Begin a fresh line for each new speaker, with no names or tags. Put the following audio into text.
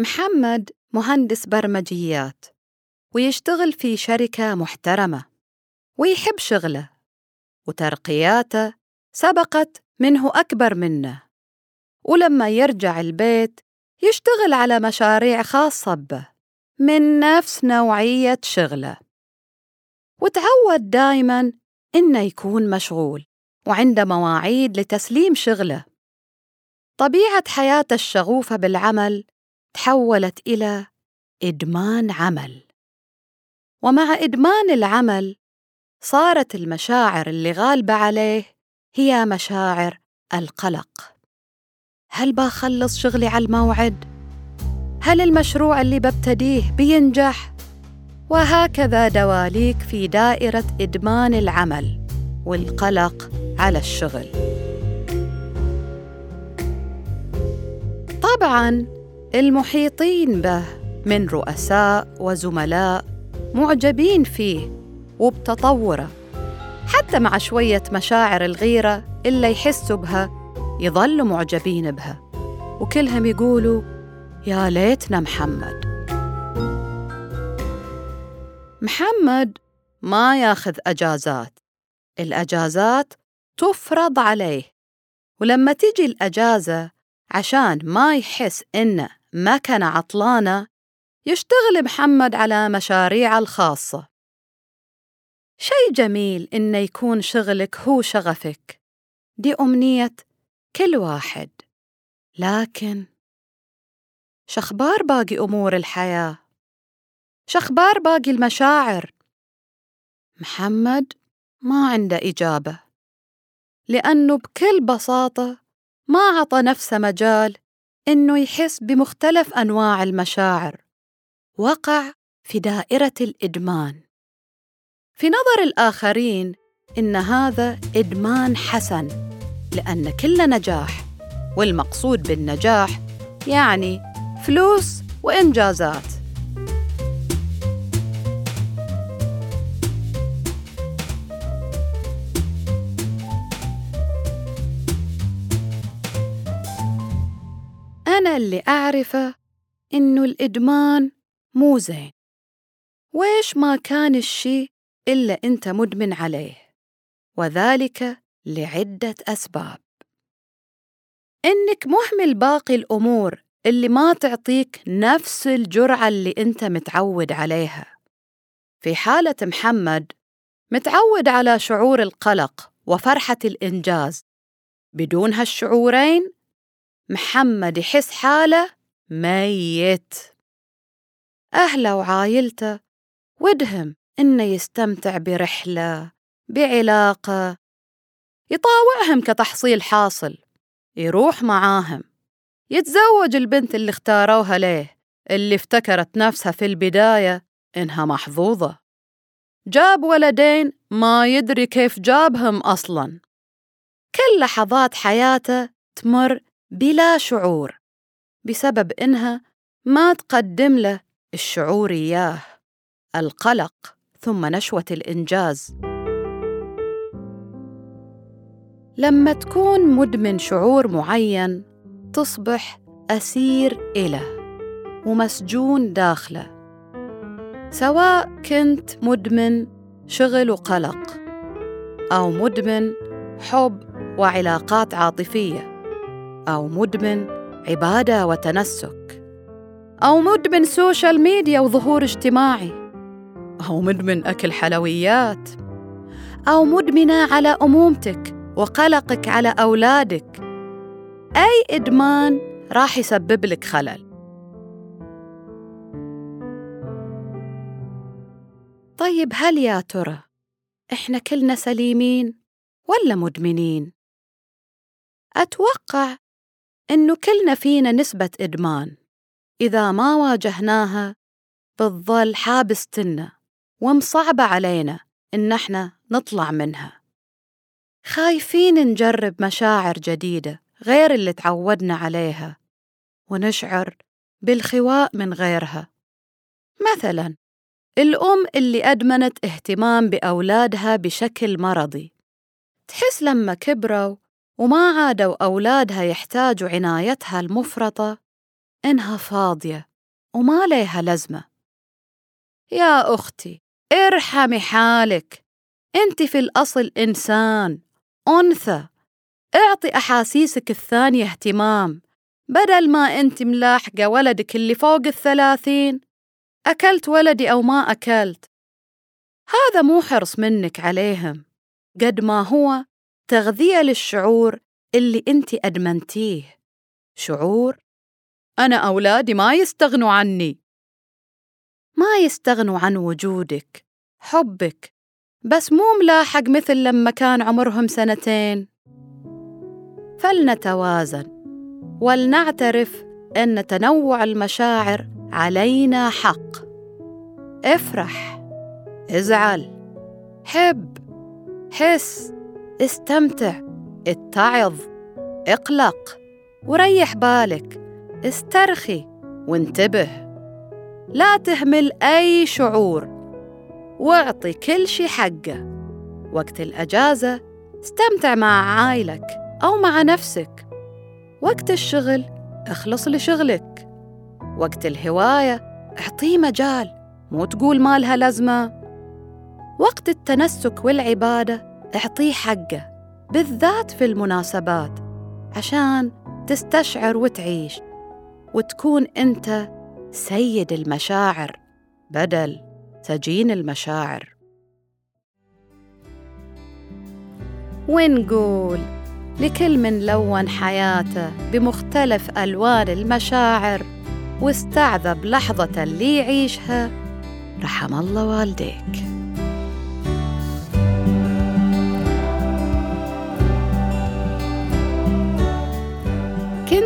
محمد مهندس برمجيات ويشتغل في شركة محترمة ويحب شغله وترقياته سبقت منه أكبر منه. ولما يرجع البيت يشتغل على مشاريع خاصة به من نفس نوعية شغله. وتعود دايماً إنه يكون مشغول وعنده مواعيد لتسليم شغله. طبيعة حياته الشغوفة بالعمل تحولت إلى إدمان عمل ومع إدمان العمل صارت المشاعر اللي غالبة عليه هي مشاعر القلق هل بخلص شغلي على الموعد؟ هل المشروع اللي ببتديه بينجح؟ وهكذا دواليك في دائرة إدمان العمل والقلق على الشغل. طبعاً المحيطين به من رؤساء وزملاء معجبين فيه وبتطوره. حتى مع شوية مشاعر الغيرة اللي يحسوا بها يظلوا معجبين بها. وكلهم يقولوا يا ليتنا محمد. محمد ما ياخذ أجازات. الأجازات تفرض عليه. ولما تجي الأجازة عشان ما يحس إنه مكنة عطلانة يشتغل محمد على مشاريعه الخاصة. شي جميل إنه يكون شغلك هو شغفك دي أمنية كل واحد. لكن شخبار باقي أمور الحياة. شخبار باقي المشاعر. محمد ما عنده إجابة. لأنه بكل بساطة ما عطى نفسه مجال إنه يحس بمختلف أنواع المشاعر. وقع في دائرة الإدمان. في نظر الآخرين إن هذا إدمان حسن لأن كل نجاح والمقصود بالنجاح يعني فلوس وإنجازات. أنا اللي أعرفه إنه الإدمان مو زين. ويش ما كان الشي إلا أنت مدمن عليه وذلك لعدة أسباب. إنك مهمل باقي الأمور اللي ما تعطيك نفس الجرعة اللي أنت متعود عليها. في حالة محمد متعود على شعور القلق وفرحة الإنجاز. بدون هالشعورين محمد يحس حاله ميت. أهله وعايلته ودهم إنه يستمتع برحلة بعلاقة يطاوعهم كتحصيل حاصل يروح معاهم يتزوج البنت اللي اختاروها ليه اللي افتكرت نفسها في البداية إنها محظوظة. جاب ولدين ما يدري كيف جابهم أصلاً. كل لحظات حياته تمر بلا شعور بسبب إنها ما تقدم له الشعور إياه القلق ثم نشوة الإنجاز. لما تكون مدمن شعور معين تصبح أسير إله ومسجون داخله. سواء كنت مدمن شغل وقلق أو مدمن حب وعلاقات عاطفية. أو مدمن عبادة وتنسك. أو مدمن social media وظهور اجتماعي. أو مدمن أكل حلويات. أو مدمنة على أمومتك وقلقك على أولادك. أي إدمان راح يسبب لك خلل. طيب هل يا ترى إحنا كلنا سليمين ولا مدمنين؟ أتوقع إنه كلنا فينا نسبة إدمان. إذا ما واجهناها بتظل حابستنا ومصعبة علينا إن إحنا نطلع منها. خايفين نجرب مشاعر جديدة غير اللي تعودنا عليها ونشعر بالخواء من غيرها. مثلا الأم اللي أدمنت اهتمام بأولادها بشكل مرضي. تحس لما كبروا وما عادوا أولادها يحتاجوا عنايتها المفرطة. إنها فاضية وما ليها لزمة. يا أختي ارحمي حالك. أنت في الأصل إنسان أنثى. اعطي أحاسيسك الثانية اهتمام. بدل ما أنت ملاحقة ولدك اللي فوق الثلاثين. أكلت ولدي أو ما أكلت. هذا مو حرص منك عليهم. قد ما هو تغذية للشعور اللي أنت أدمنتيه. شعور؟ أنا أولادي ما يستغنوا عني. ما يستغنوا عن وجودك حبك بس مو ملاحق مثل لما كان عمرهم سنتين. فلنتوازن ولنعترف أن تنوع المشاعر علينا حق. افرح ازعل حب حس. استمتع اتعظ اقلق وريح بالك استرخي وانتبه. لا تهمل أي شعور واعطي كل شي حقه. وقت الأجازة استمتع مع عائلك أو مع نفسك. وقت الشغل اخلص لشغلك. وقت الهواية اعطيه مجال مو تقول ما لها لازمة. وقت التنسك والعبادة اعطيه حقه بالذات في المناسبات عشان تستشعر وتعيش وتكون أنت سيد المشاعر بدل سجين المشاعر. ونقول لكل من لون حياته بمختلف ألوان المشاعر واستعذب لحظة اللي يعيشها رحم الله والديك.